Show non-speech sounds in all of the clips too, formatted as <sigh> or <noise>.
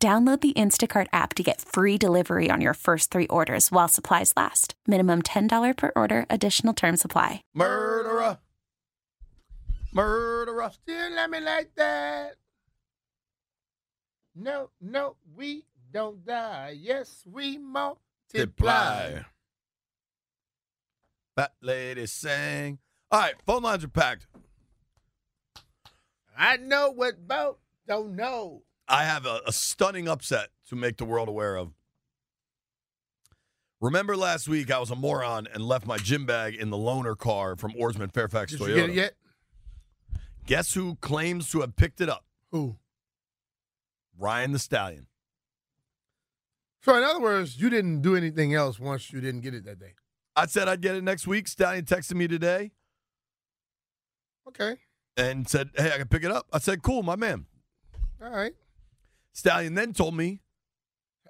Download the Instacart app to get free delivery on your first three orders while supplies last. Minimum $10 per order, additional term supply. Murderer. Murderer. Still love me like that. No, no, we don't die. Yes, we multiply. Multiply. Fat lady sang. All right, phone lines are packed. I know what boat don't know. I have a, a stunning upset to make the world aware of. Remember last week I was a moron and left my gym bag in the loaner car from Ourisman Fairfax Did Toyota. you get it yet? Guess who claims to have picked it up? Who? Ryan the Stallion. So in other words, you didn't do anything else once you didn't get it that day. I said I'd get it next week. Stallion texted me today Okay. and said, Hey, I can pick it up. I said, Cool, my man. All right. Stallion then told me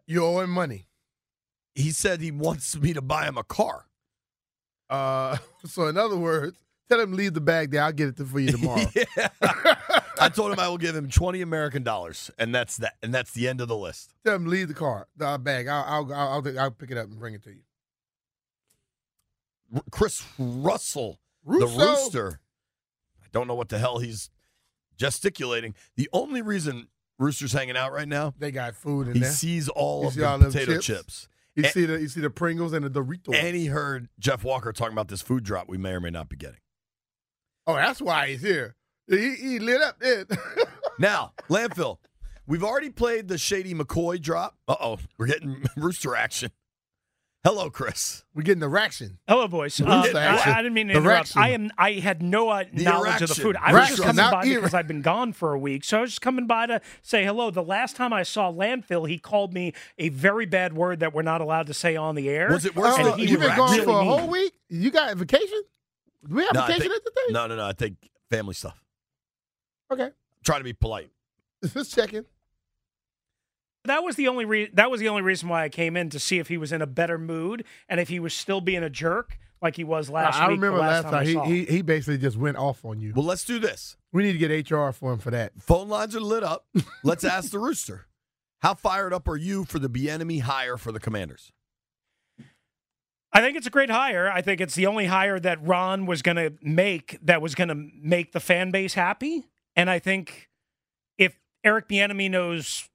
You owe him money. he said he wants me to buy him a car. Uh, <laughs> so in other words, tell him leave the bag there. I'll get it for you <laughs> tomorrow. yeah. <laughs> I told him I will give him 20 American dollars, and that's that. And that's the end of the list. tell him leave the car, the bag. I'll I'll I'll, I'll, I'll pick it up and bring it to you. R- Chris Russell, Russo. the rooster. I don't know what the hell he's gesticulating. The only reason Rooster's hanging out right now, They got food in he there. sees all You of see the all potato chips? chips. You and- see the you see the Pringles and the Doritos. And he heard Jeff Walker talking about this food drop we may or may not be getting. oh, that's why he's here. He, he lit up then. <laughs> Now, landfill. We've already played the Shady McCoy drop. Uh oh, we're getting <laughs> rooster action. Hello, Chris. We're getting the ration. Hello, boys. Uh, rooster I. I didn't mean to The interrupt. reaction. I am. I had no uh, The knowledge of the food. I was just coming not by ear- because I've been gone for a week, so I was just coming by to say hello. The last time I saw landfill, he called me a very bad word that we're not allowed to say on the air. Was it worse than he you've been gone really for a mean. whole week. You got vacation? Do we have No, vacation think- at the thing? No, no, no. I think family stuff. Okay, trying to be polite. <laughs> just checking. That was the only re- that was the only reason why I came in to see if he was in a better mood and if he was still being a jerk like he was last I week. the remember last time, time he, he he basically just went off on you. Well, let's do this. We need to get HR for him for that. Phone lines are lit up. Let's ask the rooster. How fired up are you for the enemy hire for the Commanders? I think it's a great hire. I think it's the only hire that Ron was going to make that was going to make the fan base happy. And I think if Eric Bieniemy knows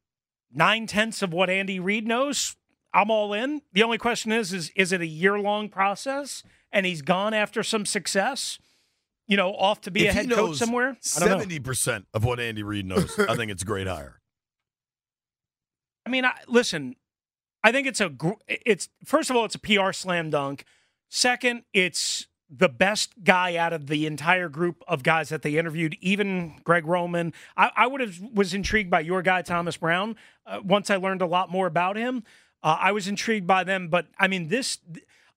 nine tenths of what Andy Reid knows, I'm all in. The only question is, is is it a year long process? And he's gone after some success, you know, off to be If a he head coach somewhere. I don't know. Seventy percent of what Andy Reid knows. I think it's a great hire. <laughs> I mean, I, listen, I think it's a it's first of all it's a PR slam dunk. Second, it's the best guy out of the entire group of guys that they interviewed. Even Greg Roman, I, I would have was intrigued by your guy Thomas Brown. Uh, once I learned a lot more about him, uh, I was intrigued by them. But I mean, this.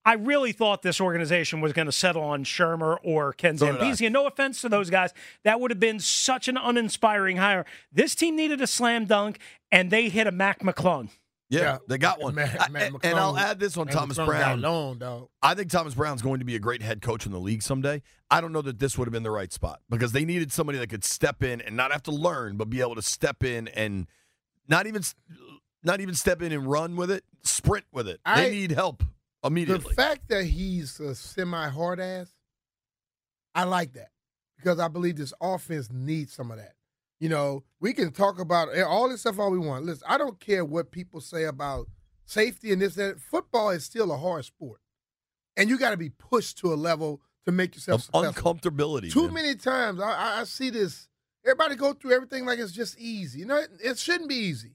I really thought this organization was going to settle on Shermer or Ken So did I. Zampese. And no offense to those guys, that would have been such an uninspiring hire. This team needed a slam dunk, and they hit a Mac McClung. Yeah, Yeah. they got one. I- Matt and, I'll add this on Man, Thomas McClung Brown. Long, dog. I think Thomas Brown's going to be a great head coach in the league someday. I don't know that this would have been the right spot because they needed somebody that could step in and not have to learn, but be able to step in and not even not even step in and run with it, sprint with it. I- they need help immediately. The fact that he's a semi hard ass, I like that because I believe this offense needs some of that. You know, we can talk about all this stuff all we want. Listen, I don't care what people say about safety and this that. Football is still a hard sport, and you got to be pushed to a level to make yourself of successful. uncomfortability. Too man. many times I, I, see this. Everybody go through everything like it's just easy. You know, it, it shouldn't be easy.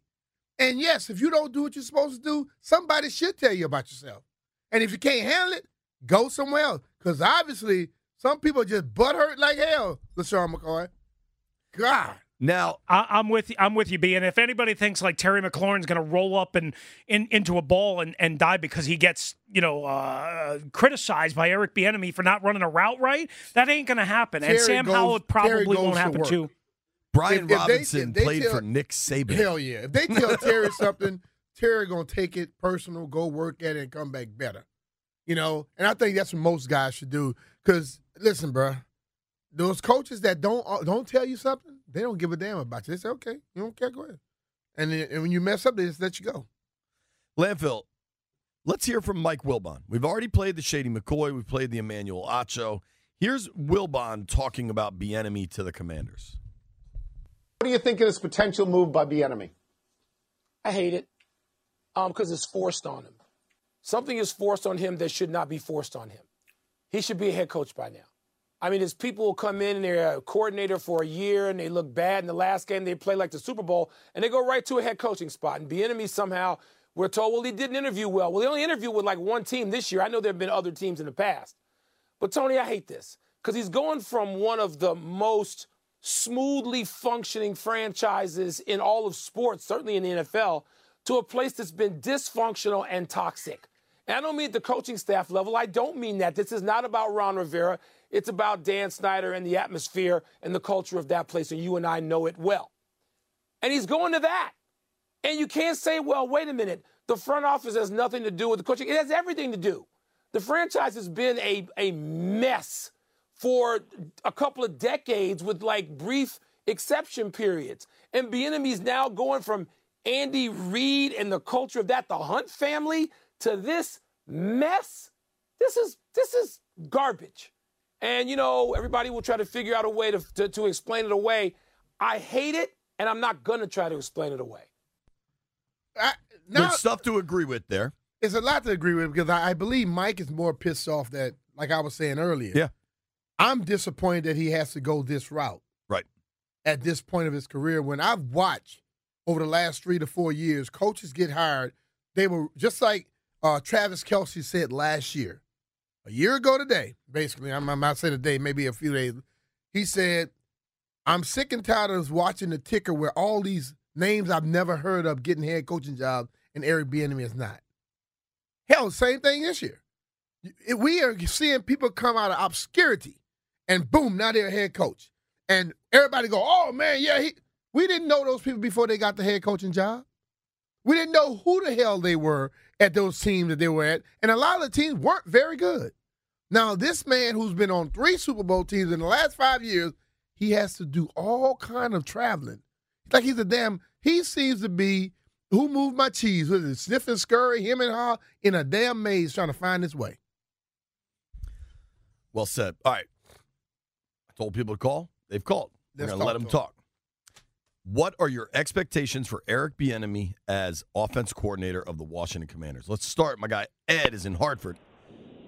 And yes, if you don't do what you're supposed to do, somebody should tell you about yourself. And if you can't handle it, go somewhere else. Because obviously, some people just butt hurt like hell, LeSean McCoy. God. Now I, am with you. I'm with you, B. And if anybody thinks like Terry McLaurin's going to roll up and in, into a ball and, and die because he gets you know uh, criticized by Eric Bieniemy for not running a route right, that ain't going to happen. Terry and Sam goes, Howell probably won't happen to too. Brian if, if Robinson they, if they played tell, for Nick Saban. Hell yeah! If they tell Terry something, Terry gonna take it personal, go work at it, and come back better. You know, and I think that's what most guys should do. Because listen, bro, those coaches that don't uh, don't tell you something, they don't give a damn about you. They say, "Okay, you don't care, go ahead." And, then, and when you mess up, they just let you go. Landfill. Let's hear from Mike Wilbon. We've already played the Shady McCoy. We've played the Emmanuel Acho. Here's Wilbon talking about Bieniemy to the Commanders. What do you think of this potential move by Bieniemy? I hate it because um, it's forced on him. Something is forced on him that should not be forced on him. He should be a head coach by now. I mean, there's people who come in and they're a coordinator for a year and they look bad in the last game. They play like the Super Bowl and they go right to a head coaching spot. And Bieniemy somehow, we're told, well, he didn't interview well. Well, he only interviewed with like one team this year. I know there have been other teams in the past. But Tony, I hate this because he's going from one of the most smoothly functioning franchises in all of sports, certainly in the NFL, to a place that's been dysfunctional and toxic. And I don't mean the coaching staff level. I don't mean that. This is not about Ron Rivera. It's about Dan Snyder and the atmosphere and the culture of that place, and you and I know it well. And he's going to that. And you can't say, well, wait a minute, the front office has nothing to do with the coaching. It has everything to do. The franchise has been a, a mess for a couple of decades with like brief exception periods. And Bieniemy's now going from Andy Reid and the culture of that, the Hunt family, to this mess. This is this is garbage. And you know, everybody will try to figure out a way to, to, to explain it away. I hate it, and I'm not gonna try to explain it away. I, now, Good stuff to agree with there. It's a lot to agree with because I, I believe Mike is more pissed off that, like I was saying earlier. Yeah. I'm disappointed that he has to go this route. Right. At this point of his career, when I've watched over the last three to four years, coaches get hired. They were just like uh, Travis Kelce said last year, a year ago today, basically. I'm, I'm saying today, maybe a few days. He said, I'm sick and tired of watching the ticker where all these names I've never heard of getting head coaching jobs and Eric Bieniemy is not. Hell, same thing this year. We are seeing people come out of obscurity and boom, now they're head coach. And everybody go, oh man, yeah, he, we didn't know those people before they got the head coaching job. We didn't know who the hell they were at those teams that they were at. And a lot of the teams weren't very good. Now, this man who's been on three Super Bowl teams in the last five years, he has to do all kind of traveling. Like he's a damn, he seems to be, who moved my cheese? Was it Sniff and Scurry, him and her, in a damn maze trying to find his way. Well said. All right. I told people to call. They've called. We're going to let them talk. What are your expectations for Eric Bieniemy as offense coordinator of the Washington Commanders? Let's start. My guy Ed is in Hartford.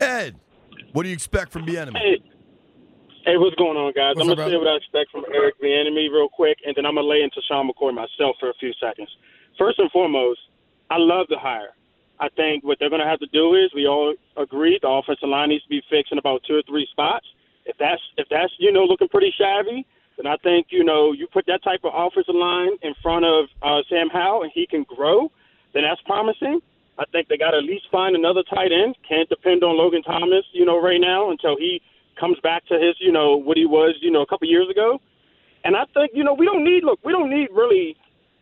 Ed, what do you expect from Bieniemy? Hey, hey what's going on, guys? What's I'm gonna say what I expect from Eric Bieniemy real quick, and then I'm gonna lay into Sean McCoy myself for a few seconds. First and foremost, I love the hire. I think what they're gonna have to do is we all agree the offensive line needs to be fixed in about two or three spots. If that's if that's you know looking pretty shabby, then I think you know you put that type of offensive line in front of uh, Sam Howell and he can grow. Then that's promising. I think they got to at least find another tight end. Can't depend on Logan Thomas, you know, right now until he comes back to his, you know, what he was, you know, a couple years ago. And I think, you know, we don't need look, we don't need really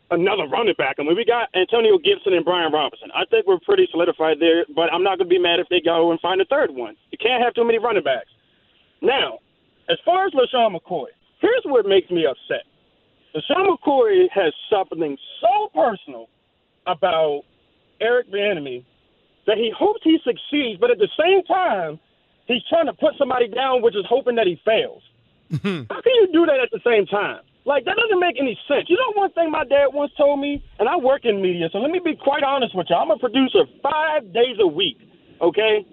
another running back. I mean, we got Antonio Gibson and Brian Robinson. I think we're pretty solidified there, but I'm not going to be mad if they go and find a third one. You can't have too many running backs. Now, as far as LeSean McCoy, here's what makes me upset. LeSean McCoy has something so personal about Eric Bieniemy that he hopes he succeeds, but at the same time, he's trying to put somebody down, which is hoping that he fails. <laughs> How can you do that at the same time? Like that doesn't make any sense. You know one thing my dad once told me, and I work in media, so let me be quite honest with you. I'm a producer five days a week. Okay,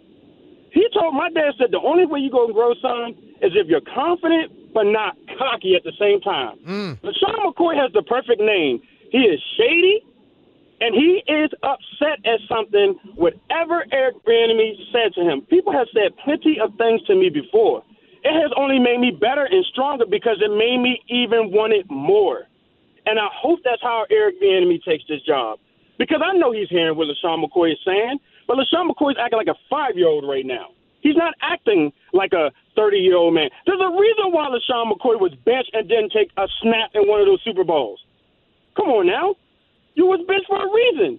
he told my dad said the only way you gonna grow, son, is if you're confident but not cocky at the same time. Mm. LeSean McCoy has the perfect name. He is shady, and he is upset at something. Whatever Eric Bieniemy said to him, people have said plenty of things to me before. it has only made me better and stronger because it made me even want it more. And I hope that's how Eric Bieniemy takes this job. Because I know he's hearing what LeSean McCoy is saying, but LeSean McCoy is acting like a five year old right now. He's not acting like a 30 year old man. There's a reason why LeSean McCoy was benched and didn't take a snap in one of those Super Bowls. Come on now. You was benched for a reason.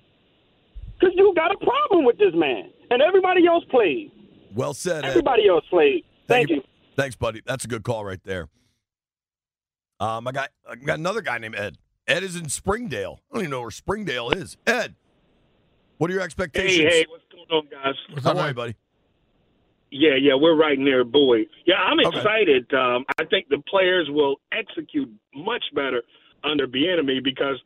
Because you got a problem with this man. And everybody else played. Well said, Ed. Everybody else played. Thank, you. Thanks, buddy. That's a good call right there. Um, I got I got another guy named Ed. Ed is in Springdale. I don't even know where Springdale is. Ed, what are your expectations? Hey, hey, what's going on, guys? What's How up, are you, buddy? Yeah, yeah, we're right near Bowie. Yeah, I'm Okay. excited. Um, I think the players will execute much better under Bieniemy because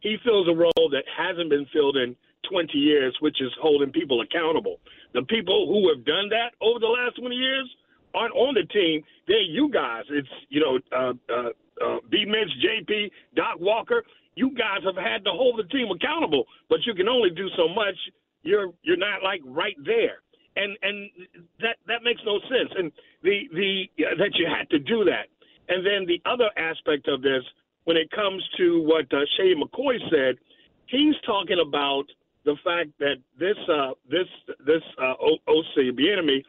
he fills a role that hasn't been filled in 20 years, which is holding people accountable. The people who have done that over the last 20 years aren't on the team. They're you guys. It's you know, uh, uh, uh, B. Mitch, JP, Doc Walker. You guys have had to hold the team accountable, but you can only do so much. You're you're not like right there and and that that makes no sense. And the the that you had to do that. And then the other aspect of this, when it comes to what uh, Shay McCoy said, he's talking about the fact that this uh, this this uh, OC Bieniemy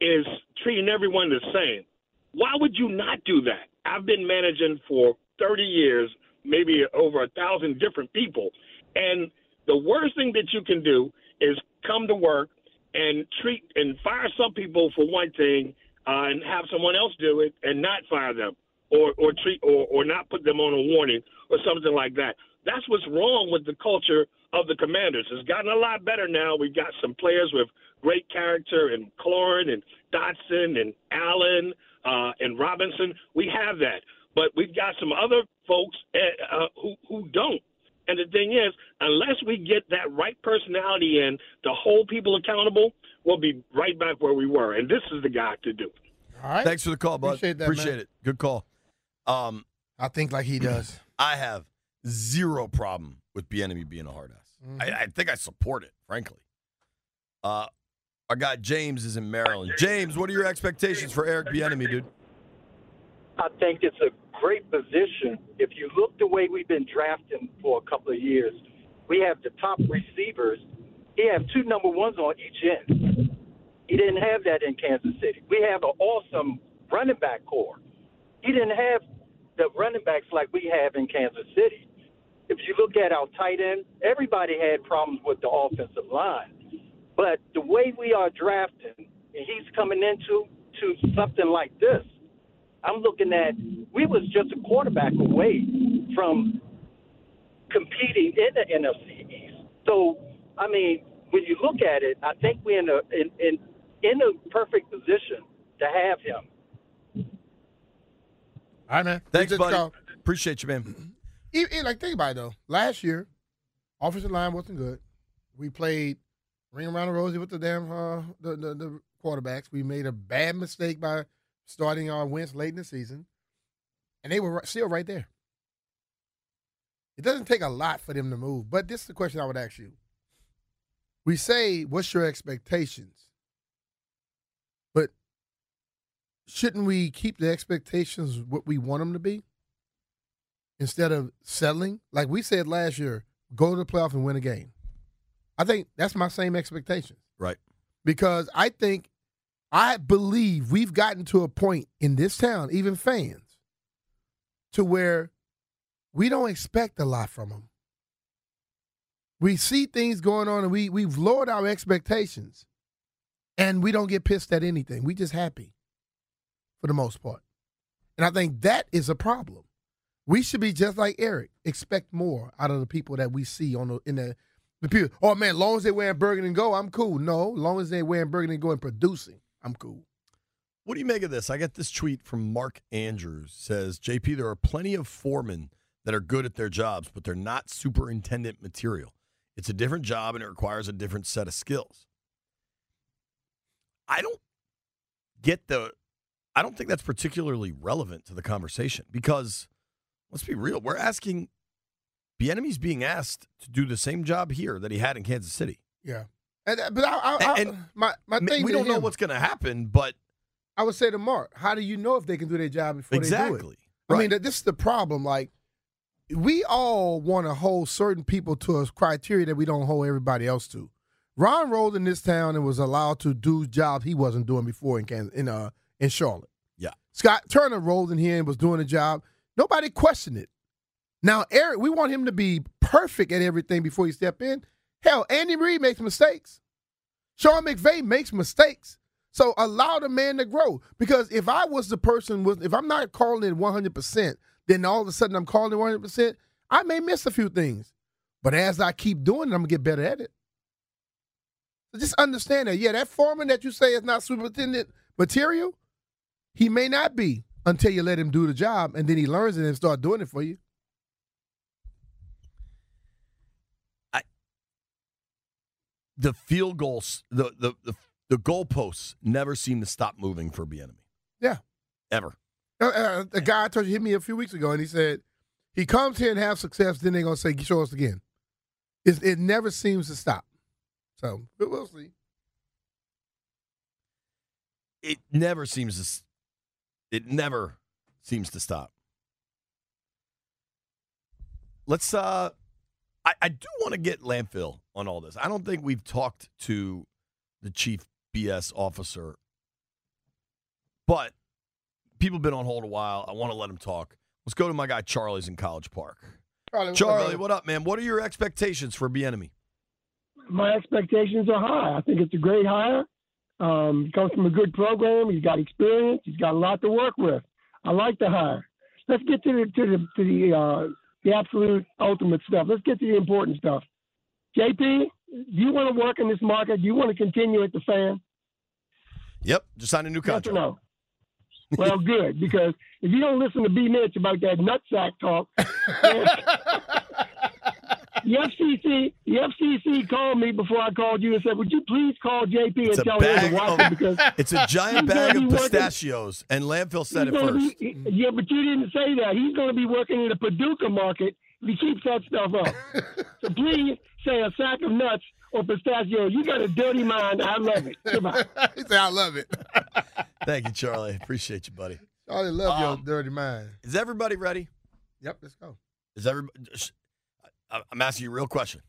is treating everyone the same. Why would you not do that? I've been managing for 30 years, maybe over a thousand different people, and the worst thing that you can do is come to work and treat and fire some people for one thing uh, and have someone else do it and not fire them or or treat or, or not put them on a warning or something like that. That's what's wrong with the culture of the commanders. It's gotten a lot better now. We've got some players with great character and Cloran and Dotson and Allen uh, and Robinson. We have that. But we've got some other folks uh, uh, who, who don't. And the thing is, unless we get that right personality in to hold people accountable, we'll be right back where we were. And this is the guy to do it. All right. Thanks for the call, bud. Appreciate that, Appreciate man. it. Good call. Um, I think like he does. <clears throat> I have zero problem with Bieniemy being a hard ass. Mhm. I, I think I support it, frankly. Uh, our guy James is in Maryland. James, what are your expectations for Eric Bieniemy, dude? I think it's a great position. If you look the way we've been drafting for a couple of years, we have the top receivers. He have two number ones on each end. He didn't have that in Kansas City. We have an awesome running back core. He didn't have the running backs like we have in Kansas City. If you look at our tight end, everybody had problems with the offensive line. But the way we are drafting, and he's coming into to something like this, I'm looking at we was just a quarterback away from competing in the NFC East. So I mean, when you look at it, I think we're in a in in, in a perfect position to have him. All right, man. Thanks, Appreciate buddy. call. Appreciate you, man. Even, even, like think about it though. Last year, offensive line wasn't good. We played ring around the rosy with the damn uh, the, the the quarterbacks. We made a bad mistake by starting our Wentz late in the season, and they were still right there. It doesn't take a lot for them to move. But this is the question I would ask you. We say, "What's your expectations?" But shouldn't we keep the expectations what we want them to be? instead of settling. Like we said last year, go to the playoff and win a game. I think that's my same expectations Right. because I think I believe we've gotten to a point in this town, even fans, to where we don't expect a lot from them. We see things going on and we we've lowered our expectations and we don't get pissed at anything. We just happy for the most part. And I think that is a problem. We should be just like Eric. Expect more out of the people that we see on the in the the people. Oh man, long as they wearing burgundy and go, I'm cool. No, long as they wearing burgundy and go and producing, I'm cool. What do you make of this? I got this tweet from Mark Andrews says, JP, there are plenty of foremen that are good at their jobs, but they're not superintendent material. It's a different job and it requires a different set of skills. I don't get the I don't think that's particularly relevant to the conversation because let's be real, we're asking Bieniemy's being asked to do the same job here that he had in Kansas City. Yeah, and, uh, but I, I, I, And- my my thing. we don't know what's going to happen, but I would say to Mark, how do you know if they can do their job before they do it? Exactly. I mean, this is the problem. Like, we all want to hold certain people to a criteria that we don't hold everybody else to. Ron rolled in this town and was allowed to do jobs he wasn't doing before in Kansas, in uh in Charlotte. Yeah. Scott Turner rolled in here and was doing a job. Nobody questioned it. Now, Eric, we want him to be perfect at everything before he step in. Hell, Andy Reid makes mistakes. Sean McVay makes mistakes. So allow the man to grow. Because if I was the person with, if I'm not calling it 100, percent then all of a sudden I'm calling it 100. percent I may miss a few things, but as I keep doing it, I'm gonna get better at it. Just understand that. Yeah, that foreman that you say is not superintendent material, he may not be until you let him do the job, and then he learns it and start doing it for you. The field goals, the the the, the goalposts never seem to stop moving for Bieniemy. Yeah. Ever. Uh, uh, a guy I told you hit me a few weeks ago, and he said he comes here and have success. Then they're gonna say, "Show us again." It, it never seems to stop. So but we'll see. It never seems to. It never seems to stop. Let's. uh I, I do want to get landfill on all this. I don't think we've talked to the chief BS officer, but people have been on hold a while. I want to let him talk. Let's go to my guy Charlie's in College Park. Charlie, Charlie, what up, man? What are your expectations for Bieniemy? my expectations are high. I think it's a great hire. Um, he comes from a good program. He's got experience. He's got a lot to work with. I like the hire. Let's get to the to the to the uh, the absolute ultimate stuff. Let's get to the important stuff. JP, do you want to work in this market? Do you want to continue at the fan? Yep, just signed a new Yes contract. no? Well, <laughs> good because if you don't listen to B Mitch about that nutsack talk, <laughs> the FCC, the FCC called me before I called you and said, "Would you please call JP It's and a tell him to watch of- it because <laughs> It's a giant bag of be working- pistachios, and landfill said he's it gonna first. be- yeah, but you didn't say that. He's going to be working in the Paducah market if he keeps that stuff up. <laughs> so please say a sack of nuts or pistachios. You got a dirty mind. I love it. Goodbye. <laughs> he said, "I love it." Thank you, Charlie. Appreciate you, buddy. Charlie, love Um, your dirty mind. Is everybody ready? Yep, let's go. Is everybody? I'm asking you a real question.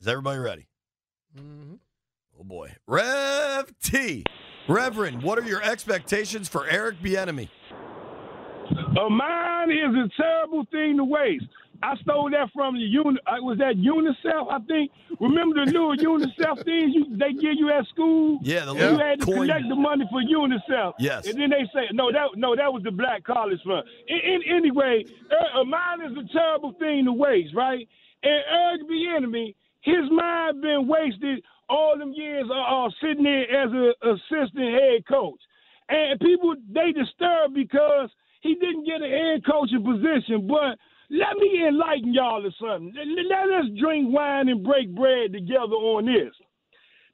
Is everybody ready? Mm-hmm. Oh boy, Rev T, Reverend, what are your expectations for Eric Bieniemy? A mind is a terrible thing to waste. I stole that from the uni. uh, Was that UNICEF? I think. Remember the new <laughs> UNICEF things you, they give you at school? Yeah, the little you had to coin- collect the money for UNICEF. Yes. And then they say no, that no, that was the Black College Fund. In, in, anyway, uh, a mind is a terrible thing to waste, right? And Eric Bieniemy, his mind been wasted all them years uh, sitting there as an assistant head coach. And people they disturbed because he didn't get a head coaching position. But let me enlighten y'all or something. Let, us drink wine and break bread together on this.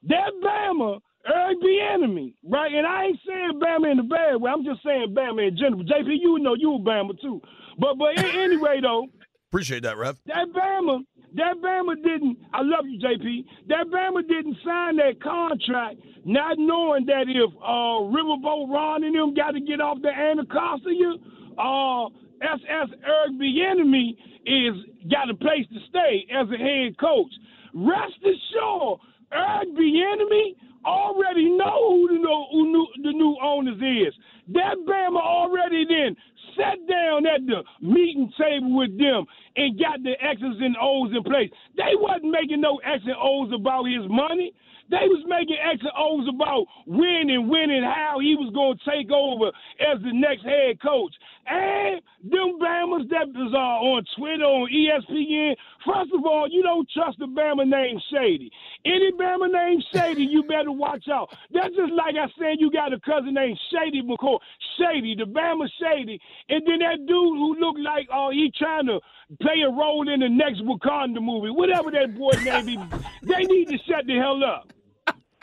That Bama, Eric Bieniemy, right? And I ain't saying Bama in the bad way. I'm just saying Bama in general. JP, you know you Bama too. But but anyway though. Appreciate that, Rev. That Bama, that Bama didn't. I love you, JP. That Bama didn't sign that contract, not knowing that if uh, Riverboat Ron and them got to get off the Anacostia, uh, SS Eric Bieniemy is got a place to stay as a head coach. Rest assured, Eric Bieniemy already know who the new, who new, the new owners is. That Bama already then sat down at the meeting table with them and got the X's and O's in place. They wasn't making no X and O's about his money. They was making X and O's about when and when and how he was going to take over as the next head coach. And them Bamas that was uh, on Twitter, on ESPN, first of all, you don't trust a Bama named Shady. Any Bama named Shady, you better watch out. That's just like I said, you got a cousin named Shady McCoy. Shady, the Bama Shady. And then that dude who looked like uh, he trying to play a role in the next Wakanda movie, whatever that boy name is, they need to shut the hell up.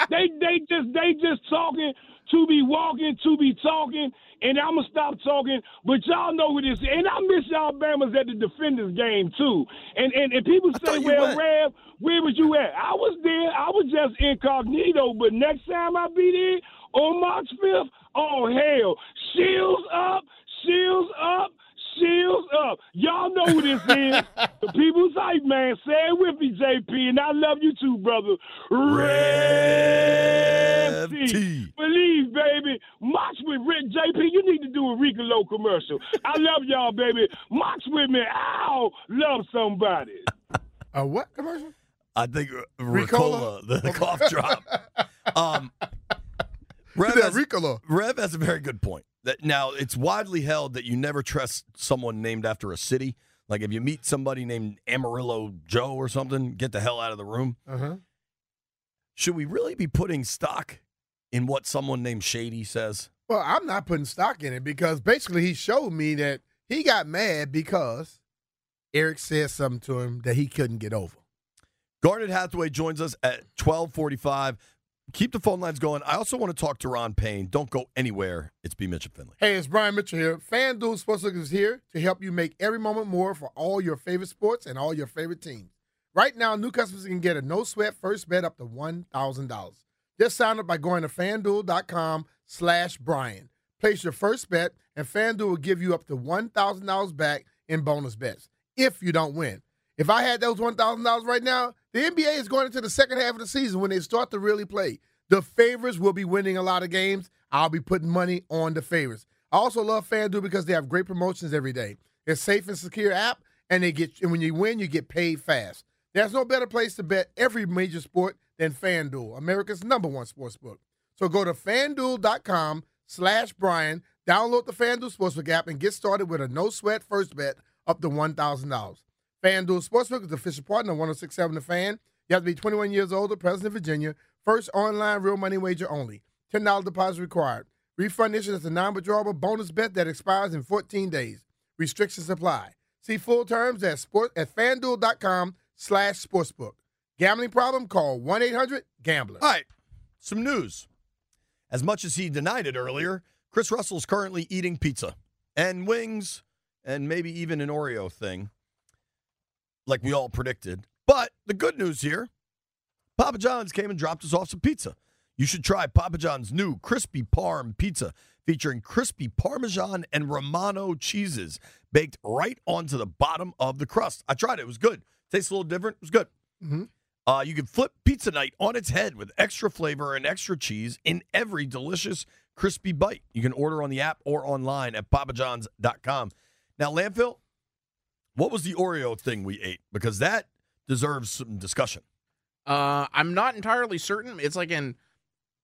They they just they just talking to be walking, to be talking, and I'm gonna stop talking. But y'all know who this and I miss y'all Bama's at the defenders game too. And and, and people say, well, Rev, where was you at? I was there. I was just incognito. But next time I be there on March 5th, Oh hell, shields up, shields up, shields up. Y'all know who this is. <laughs> the people's hype man. Say it with me, JP, and I love you too, brother. Rev T. Believe, baby. Mox with Rick JP. You need to do a Ricola commercial. I love y'all, baby. Mox with me. Ow, love somebody. A what commercial? I think uh, Ricola? Ricola, the, the cough drop. <laughs> Um, Rev, has, Ricola. Rev has a very good point. That now it's widely held that you never trust someone named after a city. Like if you meet somebody named Amarillo Joe or something, get the hell out of the room. Uh-huh. Should we really be putting stock in what someone named Shady says? Well, I'm not putting stock in it because basically he showed me that he got mad because Eric said something to him that he couldn't get over. Garnet Hathaway joins us at 1245. Keep the phone lines going. I also want to talk to Ron Payne. Don't go anywhere. It's B. Mitchell Finley. Hey, it's Brian Mitchell here. FanDuel Sportsbook is here to help you make every moment more for all your favorite sports and all your favorite teams. Right now, new customers can get a no sweat first bet up to $1,000. Just sign up by going to fanduel.com slash Brian. Place your first bet, and FanDuel will give you up to $1,000 back in bonus bets if you don't win. If I had those $1,000 right now, the NBA is going into the second half of the season when they start to really play. The favorites will be winning a lot of games. I'll be putting money on the favorites. I also love FanDuel because they have great promotions every day. It's safe and secure app, and they get and when you win, you get paid fast. There's no better place to bet every major sport than FanDuel, America's number one sports book. So go to fanduel.com slash Brian, download the FanDuel Sportsbook app, and get started with a no sweat first bet up to $1,000. FanDuel Sportsbook is the official partner of 1067 The Fan. You have to be 21 years old or present in Virginia. First online real money wager only. $10 deposit required. Refund issued as a non withdrawable bonus bet that expires in 14 days. Restrictions apply. See full terms at sport at fanduel.com slash sportsbook. Gambling problem? Call 1 800 Gambler. All right, some news. As much as he denied it earlier, Chris Russell's currently eating pizza and wings and maybe even an Oreo thing, like we all predicted. But the good news here Papa John's came and dropped us off some pizza. You should try Papa John's new crispy parm pizza featuring crispy Parmesan and Romano cheeses baked right onto the bottom of the crust. I tried it. It was good. Tastes a little different. It was good. Mhm. Uh, you can flip pizza night on its head with extra flavor and extra cheese in every delicious crispy bite. You can order on the app or online at papajohns.com. Now, Landfill, what was the Oreo thing we ate? Because that deserves some discussion. Uh, I'm not entirely certain. It's like an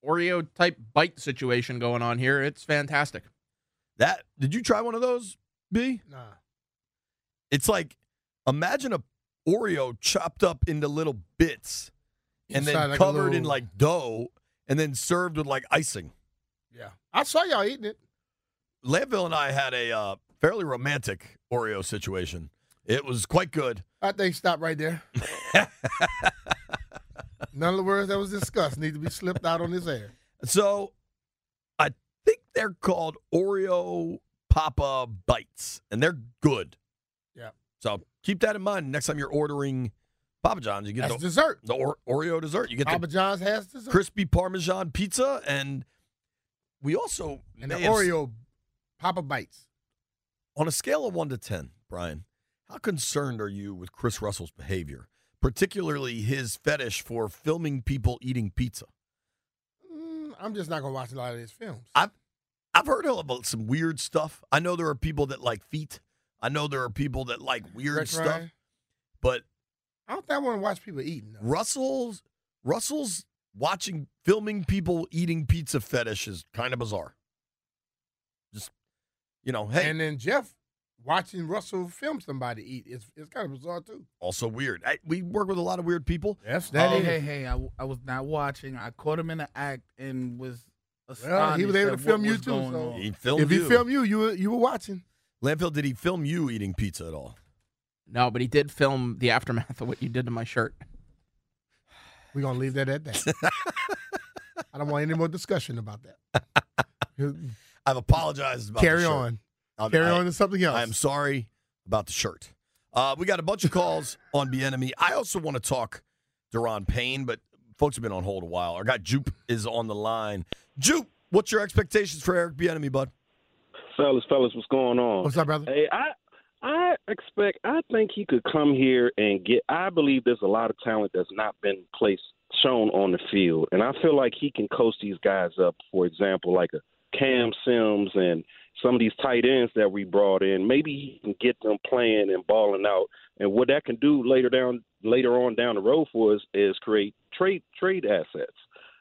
Oreo type bite situation going on here. It's fantastic. That did you try one of those, B? Nah. It's like imagine a Oreo chopped up into little bits and Inside then like a covered in like dough and then served with like icing. Yeah. I saw y'all eating it. Landfill and I had a uh, fairly romantic Oreo situation. It was quite good. I think stop right there. <laughs> None of the words that was discussed need to be slipped out on this air. So I think they're called Oreo Papa Bites, and they're good. Yeah. So keep that in mind next time you're ordering Papa John's. You get That's the, dessert. the or- Oreo dessert. You get Papa John's has dessert. crispy Parmesan pizza, and we also and the Oreo Papa Bites. On a scale of one to ten, Brian, how concerned are you with Chris Russell's behavior, particularly his fetish for filming people eating pizza? Mm, I'm just not gonna watch a lot of his films. I've I've heard about some weird stuff. I know there are people that like feet. I know there are people that like weird Rex stuff. Ryan. But I don't think I want to watch people eating. Though. Russell's Russell's watching filming people eating pizza fetish is kind of bizarre. Just you know, hey, And then Jeff watching Russell film somebody eat is is kind of bizarre too. also weird. I, we work with a lot of weird people. Yes, Hey, that hey, is. hey, hey! I, w- I was not watching. I caught him in the act and was astonished. Well, he was able to film you too. going So. He filmed if he you. filmed you, you were, you were watching. Landfill, did he film you eating pizza at all? No, but he did film the aftermath of what you did to my shirt. We're gonna leave that at that. <laughs> I don't want any more discussion about that. <laughs> I've apologized about Carry the shirt. on. I'll- Carry I- on to something else. I'm sorry about the shirt. Uh, we got a bunch of calls on Bieniemy. I also want to talk Daron Payne, but folks have been on hold a while. Our guy Jupe is on the line. Jupe, What's your expectations for Eric Bieniemy, bud? Fellas, fellas, what's going on? What's up, brother? Hey, I I expect I think he could come here and get I believe there's a lot of talent that's not been placed shown on the field. And I feel like he can coach these guys up, for example, like a Cam Sims and some of these tight ends that we brought in. Maybe he can get them playing and balling out. And what that can do later down later on down the road for us is create trade trade assets.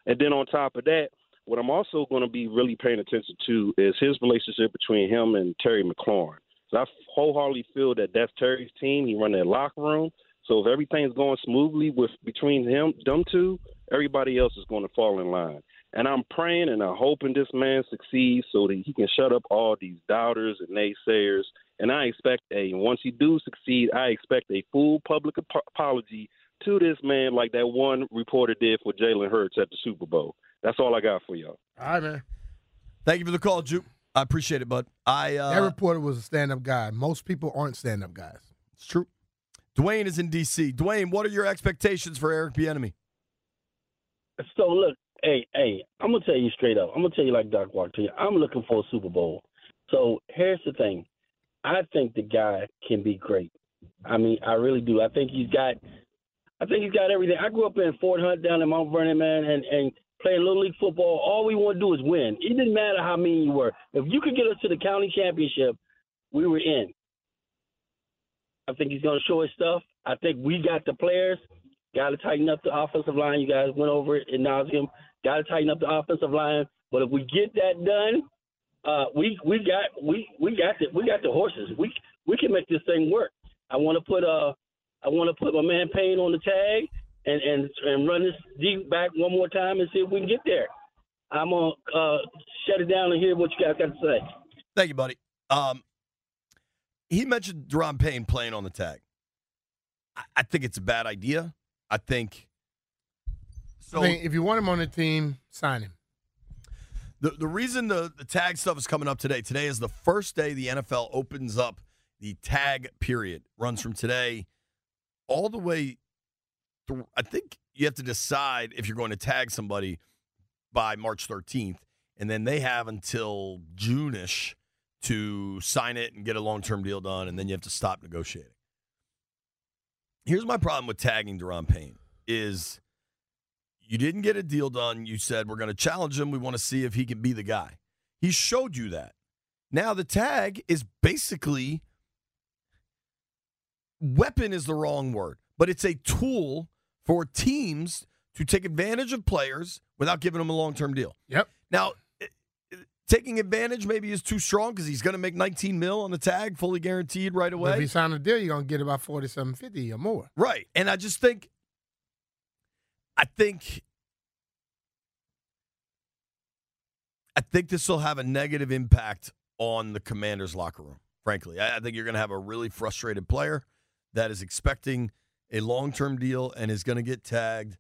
And then on top of that, what I'm also going to be really paying attention to is his relationship between him and Terry McLaurin. So I wholeheartedly feel that that's Terry's team. He run that locker room. So if everything's going smoothly with between him, them two, everybody else is going to fall in line. And I'm praying and I'm hoping this man succeeds so that he can shut up all these doubters and naysayers. And I expect a once he do succeed, I expect a full public ap- apology to this man, like that one reporter did for Jalen Hurts at the Super Bowl. That's all I got for y'all. All right, man. Thank you for the call, Juke. I appreciate it, bud. I uh, that reporter was a stand-up guy. Most people aren't stand-up guys. It's true. Dwayne is in D.C. Dwayne, what are your expectations for Eric Bieniemy? So look, hey, hey, I'm gonna tell you straight up. I'm gonna tell you like Doc Walker to you. I'm looking for a Super Bowl. So here's the thing. I think the guy can be great. I mean, I really do. I think he's got I think he's got everything. I grew up in Fort Hunt down in Mount Vernon, man, and, and playing little league football. All we want to do is win. It didn't matter how mean you were. If you could get us to the county championship, we were in. I think he's going to show his stuff. I think we got the players. Got to tighten up the offensive line. You guys went over it in nauseum. Got to tighten up the offensive line. But if we get that done, uh, we we got we we got the we got the horses. We we can make this thing work. I want to put uh I want to put my man Payne on the tag and and and run this deep back one more time and see if we can get there. I'm gonna uh, shut it down and hear what you guys got to say. Thank you, buddy. Um, he mentioned Daron Payne playing on the tag. I, I think it's a bad idea. I think. So I mean, if you want him on the team, sign him. The the reason the, the tag stuff is coming up today. Today is the first day the NFL opens up the tag period. Runs from today all the way through. I think you have to decide if you're going to tag somebody by March 13th, and then they have until June-ish to sign it and get a long-term deal done, and then you have to stop negotiating. Here's my problem with tagging Daron Payne is you didn't get a deal done. You said we're going to challenge him. We want to see if he can be the guy. He showed you that. Now the tag is basically weapon is the wrong word, but it's a tool for teams to take advantage of players without giving them a long term deal. Yep. Now, taking advantage maybe is too strong because he's going to make 19 mil on the tag, fully guaranteed right But away. if he sign a deal, you're gonna get about forty-seven fifty or more. Right. And I just think, I think, I think this will have a negative impact on the commander's locker room, frankly. I, I think you're going to have a really frustrated player that is expecting a long term deal and is going to get tagged.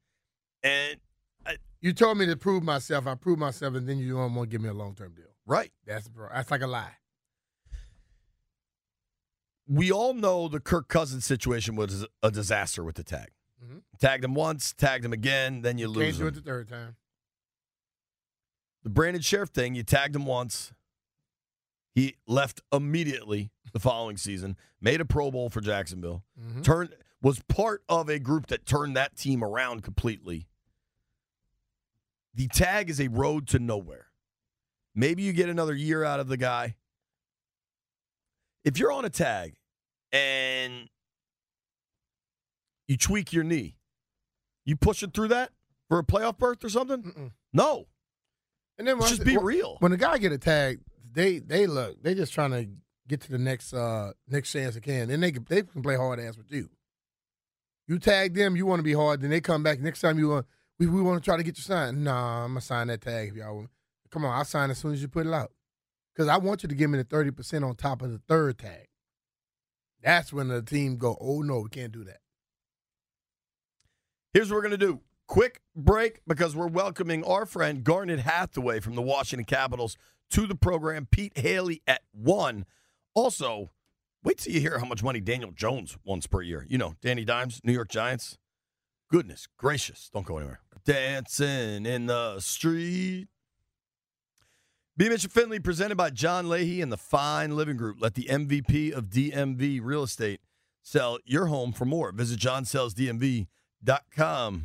And I, You told me to prove myself. I proved myself, and then you don't want to give me a long-term deal. right. That's bro. That's like a lie. We all know the Kirk Cousins situation was a disaster with the tag. Mhm. Tagged him once, tagged him again, then you Can't lose do him. it the third time. The Brandon Scherff thing, you tagged him once. He left immediately the following season, made a Pro Bowl for Jacksonville, Mhm. turned was part of a group that turned that team around completely. The tag is a road to nowhere. Maybe you get another year out of the guy. If you're on a tag and you tweak your knee, you push it through that for a playoff berth or something? Mm-mm. No. And then just be when- real. When the guy get a tag, they they look. They just trying to get to the next uh next chance they can. Then they can, they can play hard ass with you. You tag them, you want to be hard. Then they come back next time. You want we, we want to try to get you signed. Nah, I'm gonna sign that tag if y'all want. Come on, I'll sign as soon as you put it out. Because I want you to give me the thirty percent on top of the third tag. That's when the team go, oh no, we can't do that. Here's what we're to do. Quick break because we're welcoming our friend Garnet Hathaway from the Washington Capitals to the program. Pete Haley at one. Also, wait till you hear how much money Daniel Jones wants per year. You know, Danny Dimes, New York Giants. Goodness gracious. Don't go anywhere. Dancing in the street. B. Mitchell Finley presented by John Leahy and the Fine Living Group. Let the MVP of DMV Real Estate sell your home for more. Visit johnsellsdmv.com.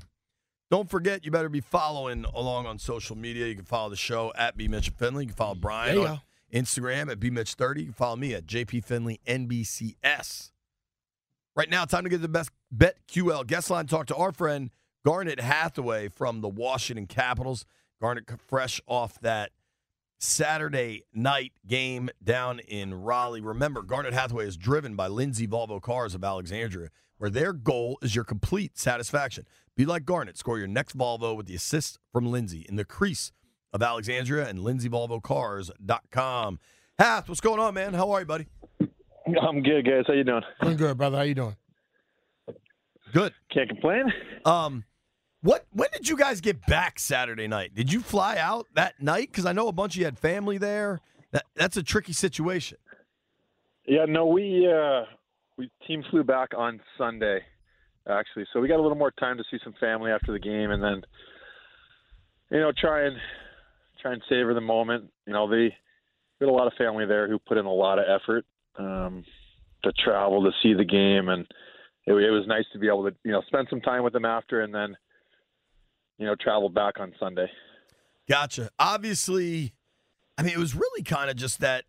Don't forget, you better be following along on social media. You can follow the show at B. Mitchell Finley. You can follow Brian on Instagram at B. Mitch30. You can follow me at JP Finley NBCS. Right now, time to get the best BetQL guest line. Talk to our friend Garnet Hathaway from the Washington Capitals. Garnet fresh off that Saturday night game down in Raleigh. Remember, Garnet Hathaway is driven by Lindsay Volvo Cars of Alexandria, where their goal is your complete satisfaction. Be like Garnet. Score your next Volvo with the assist from Lindsay in the crease of Alexandria and lindsayvolvocars.com. Hath, what's going on, man? How are you, buddy? I'm good, guys. How you doing? I'm good, brother. How you doing? Good. Can't complain. Um, what? When did you guys get back Saturday night? Did you fly out that night? Because I know a bunch of you had family there. That that's a tricky situation. Yeah, no, we uh we team flew back on Sunday, actually. So we got a little more time to see some family after the game, and then you know try and try and savor the moment. You know, they we had a lot of family there who put in a lot of effort um, to travel to see the game, and it, it was nice to be able to you know spend some time with them after, and then you know travel back on Sunday. Gotcha. Obviously, I mean, it was really kind of just that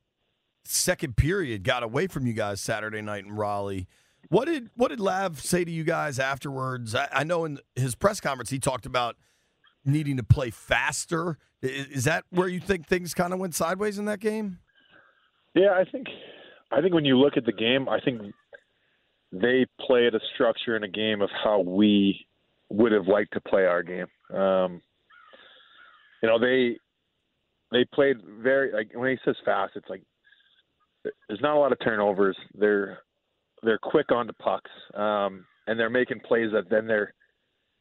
second period got away from you guys Saturday night in Raleigh. What did what did Lav say to you guys afterwards? I, I know in his press conference he talked about needing to play faster. I- Is that where you think things kind of went sideways in that game? Yeah, I think I think when you look at the game, I think they played a structure in a game of how we would have liked to play our game. Um, you know, they they played very like when he says fast, it's like there's not a lot of turnovers. They're they're quick onto pucks, um, and they're making plays that then they're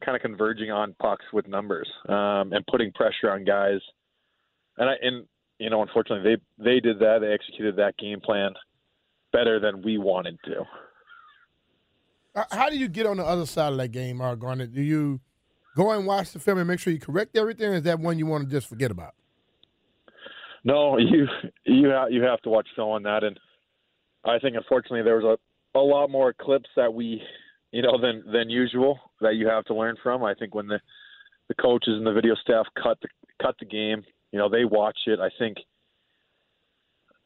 kind of converging on pucks with numbers um, and putting pressure on guys. And I and you know, unfortunately, they they did that. They executed that game plan better than we wanted to. How do you get on the other side of that game, uh, Garnet? Do you go and watch the film and make sure you correct everything, or is that one you want to just forget about? No, <laughs> you you have you have to watch film on that, and I think unfortunately there was a a lot more clips that we you know than than usual that you have to learn from. I think when the the coaches and the video staff cut the cut the game, you know they watch it. I think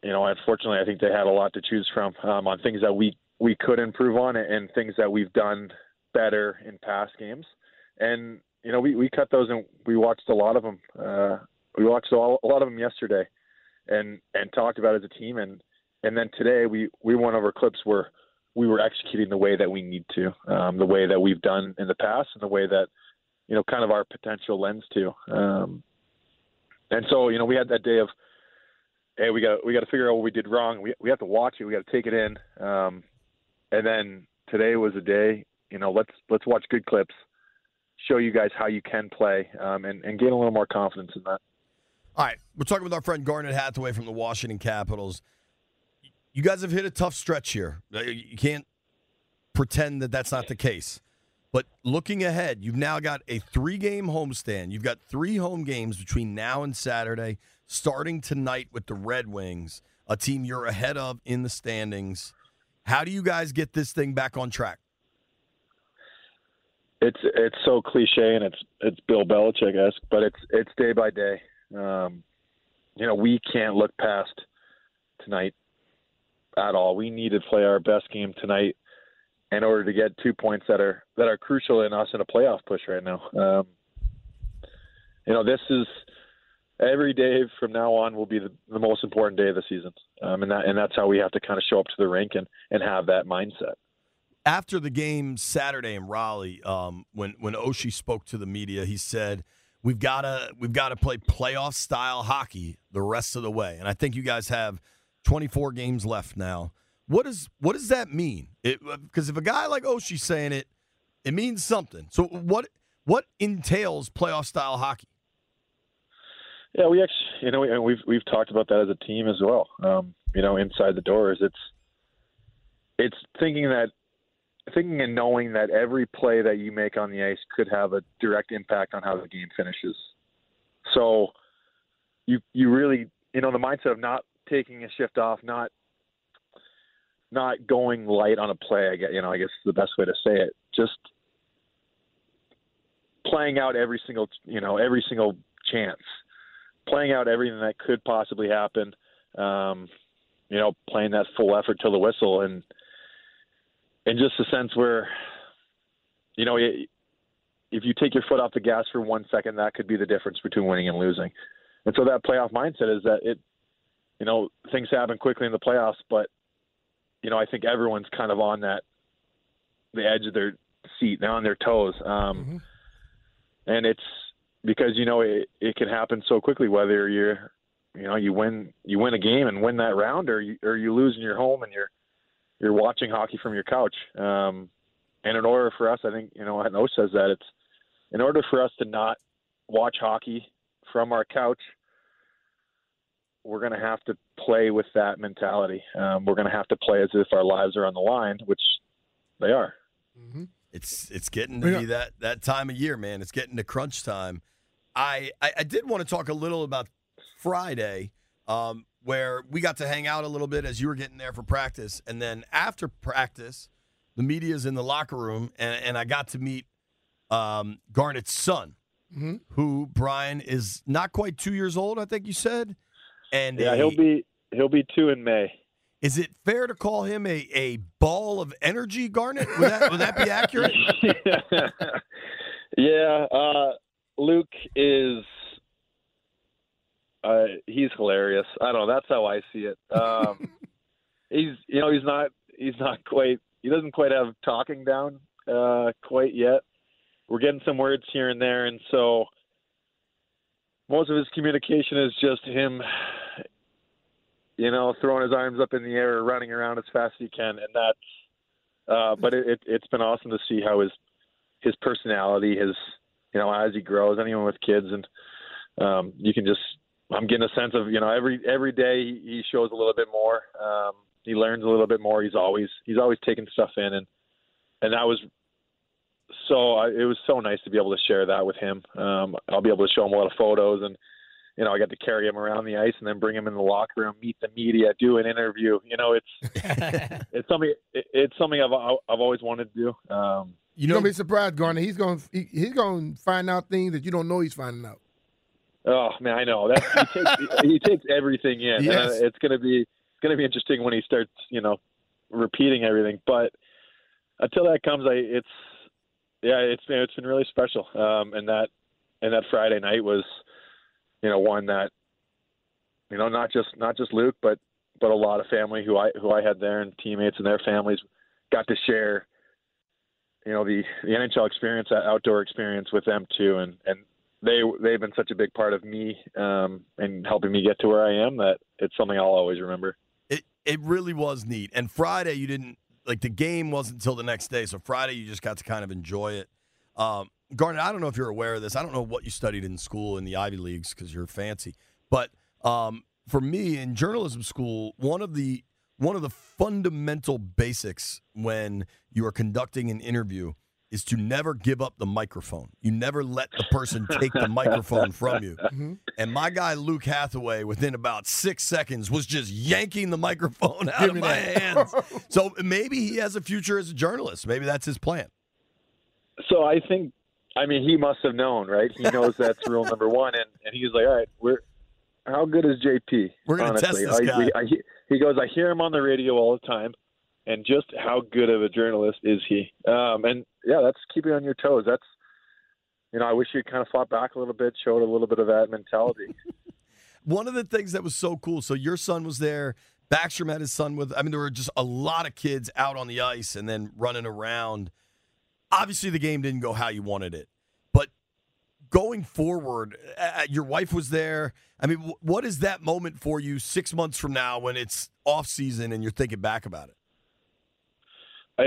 you know unfortunately I think they had a lot to choose from um, on things that we we could improve on it and things that we've done better in past games. And you know we we cut those and we watched a lot of them. Uh, we watched all, a lot of them yesterday, and and talked about as a team. And and then today we we went over clips where we were executing the way that we need to, um, the way that we've done in the past, and the way that you know kind of our potential lens to. Um, and so you know we had that day of, hey, we got we got to figure out what we did wrong. We we have to watch it. We got to take it in. Um, and then today was a day. You know, let's let's watch good clips, show you guys how you can play, um, and and gain a little more confidence in that. All right, we're talking with our friend Garnet Hathaway from the Washington Capitals. You guys have hit a tough stretch here. Uh, You can't pretend that that's not the case. But looking ahead, you've now got a three game homestand. You've got three home games between now and Saturday, starting tonight with the Red Wings, a team you're ahead of in the standings. How do you guys get this thing back on track? it's it's so cliche and it's it's Bill Belichick esque, but it's it's day by day. Um, you know, we can't look past tonight at all. We need to play our best game tonight in order to get two points that are that are crucial in us in a playoff push right now. Um, you know, this is every day from now on will be the, the most important day of the season, um, and that and that's how we have to kind of show up to the rink and and have that mindset. after the game Saturday in Raleigh, um, when when Oshie spoke to the media, he said we've got to we've got to play playoff style hockey the rest of the way, and I think you guys have 24 games left now. What does what does that mean? Because if a guy like Oshie's saying it, it means something. So what what entails playoff style hockey? Yeah, we actually, you know, we, we've we've talked about that as a team as well. Um, you know, inside the doors, it's it's thinking that thinking and knowing that every play that you make on the ice could have a direct impact on how the game finishes. So you you really you know, the mindset of not taking a shift off, not not going light on a play. I get, you know, I guess is the best way to say it. Just playing out every single, you know, every single chance, playing out everything that could possibly happen. Um, you know, playing that full effort till the whistle, and and just a sense where, you know, if you take your foot off the gas for one second, that could be the difference between winning and losing. And so that playoff mindset is that it, you know, things happen quickly in the playoffs, but you know, I think everyone's kind of on that the edge of their seat, now on their toes. Um, Mm-hmm. And it's because you know it, it can happen so quickly. Whether you're, you know, you win you win a game and win that round, or you or you lose in your home and you're you're watching hockey from your couch. Um, and in order for us, I think you know, No says that it's in order for us to not watch hockey from our couch we're going to have to play with that mentality. Um, we're going to have to play as if our lives are on the line, which they are. It's it's getting to be that that time of year, man. It's getting to crunch time. I I, I did want to talk a little about Friday, um, where we got to hang out a little bit as you were getting there for practice, and then after practice, the media's in the locker room, and, and I got to meet um, Garnet's son, Mm-hmm. who Brian is not quite two years old. I think you said, and Yeah, a- he'll be he'll be two in May. Is it fair to call him a, a ball of energy, Garnet? Would that would that be accurate? <laughs> yeah, uh, Luke is uh, he's hilarious. I don't know. That's how I see it. Um, <laughs> he's you know he's not he's not quite he doesn't quite have talking down uh, quite yet. We're getting some words here and there, and so most of his communication is just him, you know, throwing his arms up in the air, running around as fast as he can, and that's. Uh, but it, it, it's been awesome to see how his his personality, his you know, as he grows, anyone with kids, and um, you can just I'm getting a sense of you know every every day he, he shows a little bit more. Um, he learns a little bit more. He's always he's always taking stuff in, and and that was so I, it was so nice to be able to share that with him. Um, I'll be able to show him a lot of photos, and you know I got to carry him around the ice and then bring him in the locker room, meet the media, do an interview. You know, it's <laughs> it's something it, it's something I've I've always wanted to do. Um, You are gonna be surprised, Garnet. He's gonna he, he's gonna find out things that you don't know he's finding out. Oh man, I know that he takes he takes everything in. Yes. And it's gonna be it's gonna be interesting when he starts, you know, repeating everything. But until that comes, I it's yeah, it's been it's been really special. Um, and that and that Friday night was, you know, one that you know not just not just Luke, but but a lot of family who I who I had there and teammates and their families got to share. You know the the NHL experience, that outdoor experience with them too, and and they they've been such a big part of me um, and helping me get to where I am that it's something I'll always remember. It it really was neat. And Friday you didn't like the game wasn't until the next day, so Friday you just got to kind of enjoy it. Um, Garnet, I don't know if you're aware of this. I don't know what you studied in school in the Ivy Leagues because you're fancy, but um, for me in journalism school, one of the one of the fundamental basics when you are conducting an interview is to never give up the microphone. You never let the person take the microphone from you. <laughs> And my guy Luke Hathaway, within about six seconds, was just yanking the microphone out Give of my that. <laughs> hands. So maybe he has a future as a journalist. Maybe that's his plan. So I think, I mean, he must have known, right? He knows that's rule number one, and and he's like, all right, we're how good is JP? We're gonna test honestly? this I, guy. we- I, he- he goes, I hear him on the radio all the time, and just how good of a journalist is he? Um, and yeah, that's keeping on your toes. That's you know, I wish you kind of fought back a little bit, showed a little bit of that mentality. <laughs> One of the things that was so cool. So your son was there. Backstrom had his son with. I mean, there were just a lot of kids out on the ice and then running around. Obviously, the game didn't go how you wanted it, but going forward, uh, your wife was there. I mean, wh- what is that moment for you six months from now when it's off season and you're thinking back about it? I,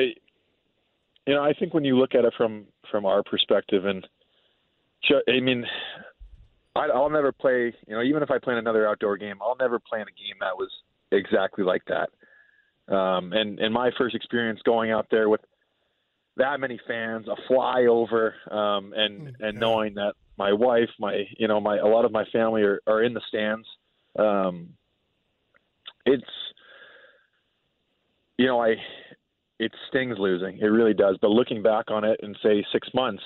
you know, I think when you look at it from from our perspective, and I mean, I, I'll never play. You know, even if I play another outdoor game, I'll never play in a game that was exactly like that. Um, and and my first experience going out there with that many fans, a flyover, um, and and knowing that my wife, my you know, my a lot of my family are, are in the stands, Um, it's you know I it stings losing. It really does. But looking back on it and say six months,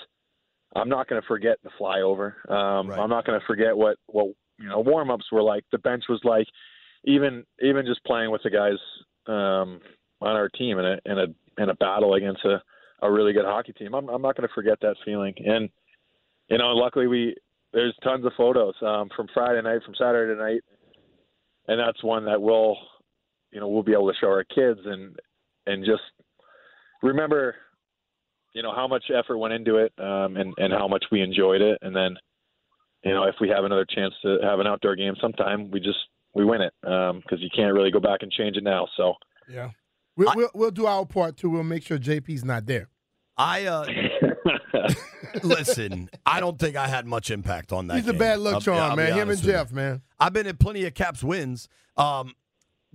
I'm not going to forget the flyover. Um, I'm not going to forget what what you know warm ups were like. The bench was like. Even even just playing with the guys um, on our team in a in a in a battle against a, a really good hockey team. I'm I'm not going to forget that feeling. And you know, luckily we there's tons of photos um, from Friday night, from Saturday night, and that's one that we'll you know we'll be able to show our kids and and just remember you know how much effort went into it um, and and how much we enjoyed it. And then you know if we have another chance to have an outdoor game sometime, we just we win it because you can't really go back and change it now. So Yeah. We'll, we'll, we'll do our part too. We'll make sure JP's not there. I uh <laughs> listen. I don't think I had much impact on that. He's a bad luck I'll- charm, I'll man. Him and. Jeff, man. I've been at plenty of Caps wins. Um,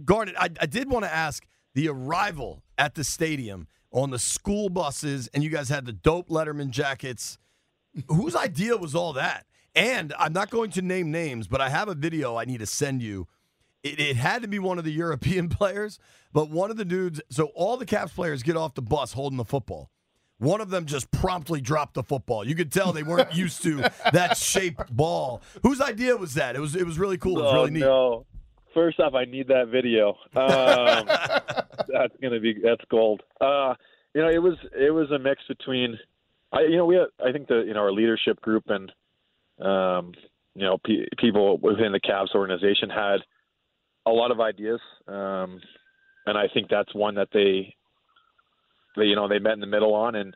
Garnet, I, I did want to ask the arrival at the stadium on the school buses, and you guys had the dope Letterman jackets. Whose idea was all that? And I'm not going to name names, but I have a video I need to send you. It, it had to be one of the <laughs> European players, but one of the dudes. So all the Caps players get off the bus holding the football. One of them just promptly dropped the football. You could tell they weren't <laughs> used to that shaped ball. Whose idea was that? It was it was really cool. It was oh, really neat. no. First off, I need that video. Um, <laughs> that's gonna be that's gold. Uh, you know, it was it was a mix between, I you know we had, I think the you know our leadership group and um, you know pe- people within the Caps organization had a lot of ideas, um, and I think that's one that they they you know they met in the middle on and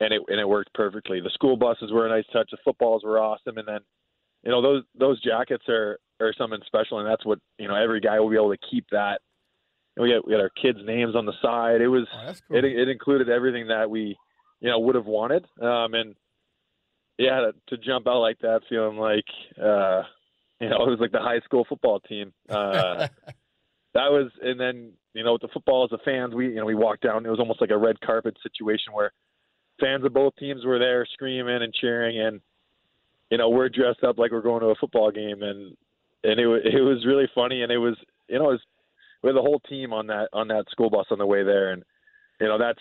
and it and it worked perfectly. The school buses were a nice touch. The footballs were awesome, and then you know those those jackets are are something special, and that's what you know every guy will be able to keep that. And we got we got our kids' names on the side. It was it it included everything that we you know would have wanted, um, and yeah, to, to jump out like that, feeling like uh, you know it was like the high school football team. Uh, <laughs> that was, and then you know with the football as the fans, we you know we walked down. It was almost like a red carpet situation where fans of both teams were there screaming and cheering, and you know we're dressed up like we're going to a football game, and and it it was really funny, and it was you know it was we had the whole team on that on that school bus on the way there, and you know that's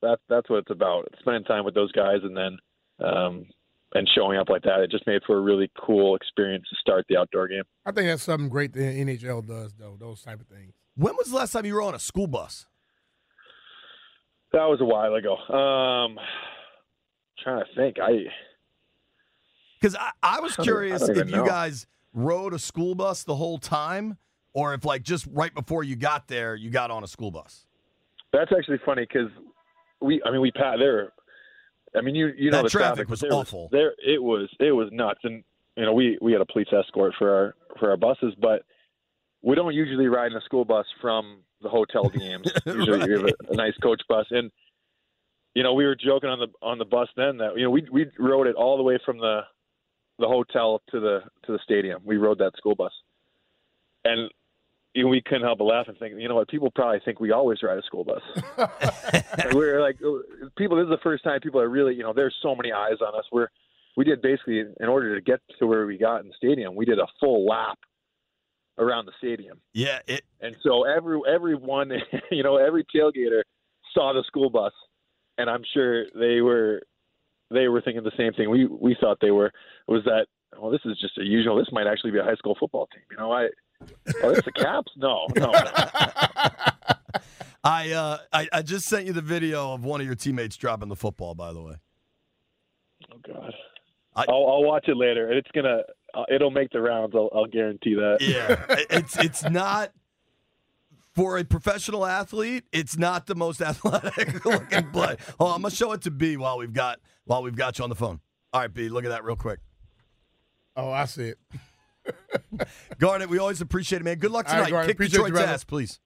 that's that's what it's about. Spending time with those guys, and then um, and showing up like that. It just made for a really cool experience to start the outdoor game. I think that's something great the NHL does, though. Those type of things. When was the last time you were on a school bus? That was a while ago. Um, trying to think. I Because I, I was curious I if you know. guys rode a school bus the whole time, or if like just right before you got there, you got on a school bus. That's actually funny because we, I mean, we pat there. I mean, you you know That the traffic but was there awful. there, it was it was nuts, and you know we we had a police escort for our for our buses, but we don't usually ride in a school bus from the hotel games. <laughs> usually we have a, a nice coach bus, and you know we were joking on the on the bus then that you know we we rode it all the way from the the hotel to the to the stadium. We rode that school bus, and you know, we couldn't help but laugh and think, you know what? People probably think we always ride a school bus. <laughs> And we're like, people. This is the first time people are really, you know, there's so many eyes on us. We're we did basically in order to get to where we got in the stadium, we did a full lap around the stadium. Yeah, it And so every everyone, <laughs> you know, every tailgater saw the school bus, and I'm sure they were they were thinking the same thing. We we thought they were was that well, this is just a usual. This might actually be a high school football team. You know, I oh, it's the Caps. No, no, no. <laughs> I, uh, I I just sent you the video of one of your teammates dropping the football. By the way, Oh God, I'll, I'll watch it later. It's gonna uh, it'll make the rounds. I'll, I'll guarantee that. Yeah, it's it's not for a professional athlete. It's not the most <laughs> athletic looking play. Oh, I'm gonna show it to B while we've got while we've got you on the phone. All right, B, look at that real quick. Oh, I see it. Garnet, we always appreciate it, man. Good luck All right, tonight. Garnet, Kick appreciate you, Detroit's brother. ass, please.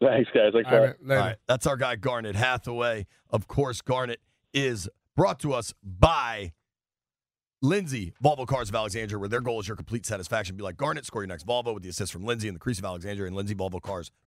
Thanks, guys. Thanks, All bye. right, later. All right, that's our guy Garnet Hathaway. Of course, Garnet is brought to us by Lindsay Volvo Cars of Alexandria, where their goal is your complete satisfaction. Be like Garnet, score your next Volvo with the assist from Lindsay and the Crease of Alexandria and Lindsay Volvo Cars